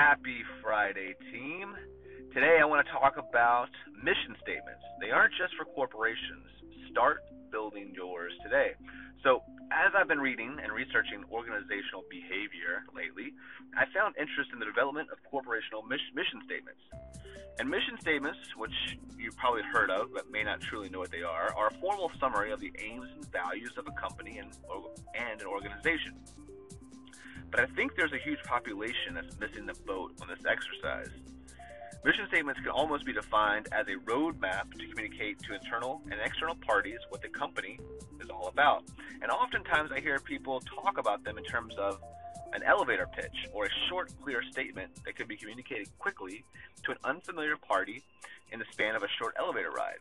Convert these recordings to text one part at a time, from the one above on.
Happy Friday, team. Today I want to talk about mission statements. They aren't just for corporations. Start building yours today. So, as I've been reading and researching organizational behavior lately, I found interest in the development of corporational mission statements. And mission statements, which you've probably heard of but may not truly know what they are, are a formal summary of the aims and values of a company and, and an organization. But I think there's a huge population that's missing the boat on this exercise. Mission statements can almost be defined as a roadmap to communicate to internal and external parties what the company is all about. And oftentimes I hear people talk about them in terms of an elevator pitch or a short, clear statement that could be communicated quickly to an unfamiliar party in the span of a short elevator ride.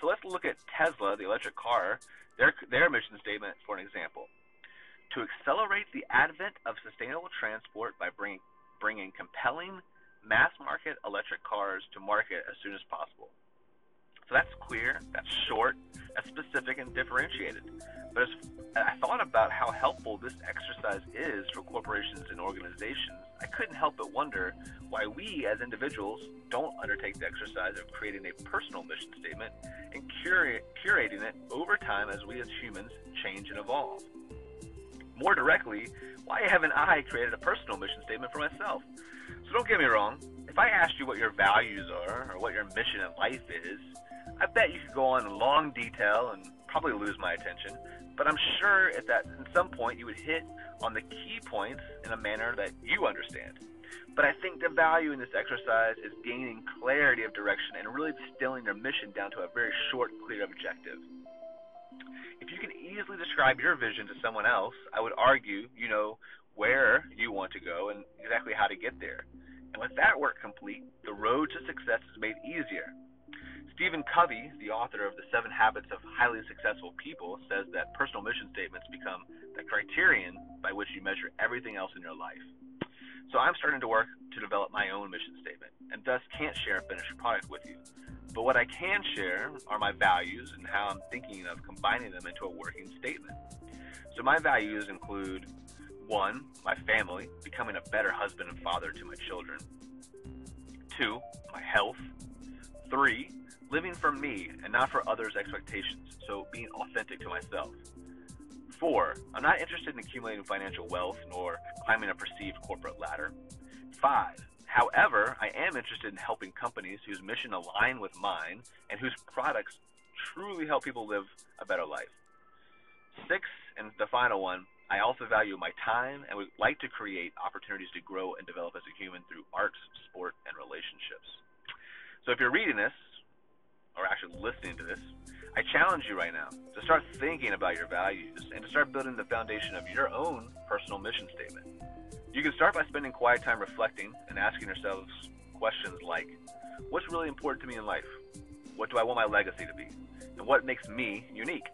So let's look at Tesla, the electric car, their, their mission statement for an example. To accelerate the advent of sustainable transport by bring, bringing compelling mass market electric cars to market as soon as possible. So that's clear, that's short, that's specific and differentiated. But as I thought about how helpful this exercise is for corporations and organizations, I couldn't help but wonder why we as individuals don't undertake the exercise of creating a personal mission statement and cura- curating it over time as we as humans change and evolve. More directly, why haven't I created a personal mission statement for myself? So don't get me wrong, if I asked you what your values are or what your mission in life is, I bet you could go on in long detail and probably lose my attention. But I'm sure at that at some point you would hit on the key points in a manner that you understand. But I think the value in this exercise is gaining clarity of direction and really distilling your mission down to a very short, clear objective. If you can easily describe your vision to someone else, I would argue you know where you want to go and exactly how to get there. And with that work complete, the road to success is made easier. Stephen Covey, the author of The Seven Habits of Highly Successful People, says that personal mission statements become the criterion by which you measure everything else in your life. So I'm starting to work to develop my own mission statement, and thus can't share a finished product with you. But what I can share are my values and how I'm thinking of combining them into a working statement. So my values include one, my family, becoming a better husband and father to my children. Two, my health. Three, living for me and not for others' expectations, so being authentic to myself. Four, I'm not interested in accumulating financial wealth nor climbing a perceived corporate ladder. Five, however, I am interested in helping companies whose mission align with mine and whose products truly help people live a better life. Six, and the final one, I also value my time and would like to create opportunities to grow and develop as a human through arts, sport, and relationships. So if you're reading this, or actually listening to this, I challenge you right now to start thinking about your values and to start building the foundation of your own personal mission statement. You can start by spending quiet time reflecting and asking yourselves questions like What's really important to me in life? What do I want my legacy to be? And what makes me unique?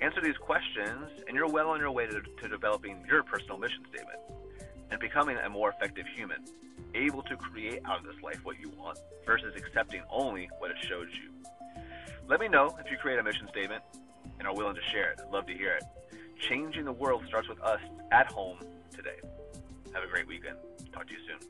Answer these questions, and you're well on your way to, to developing your personal mission statement and becoming a more effective human, able to create out of this life what you want versus accepting only what it shows you. Let me know if you create a mission statement and are willing to share it. I'd love to hear it. Changing the world starts with us at home today. Have a great weekend. Talk to you soon.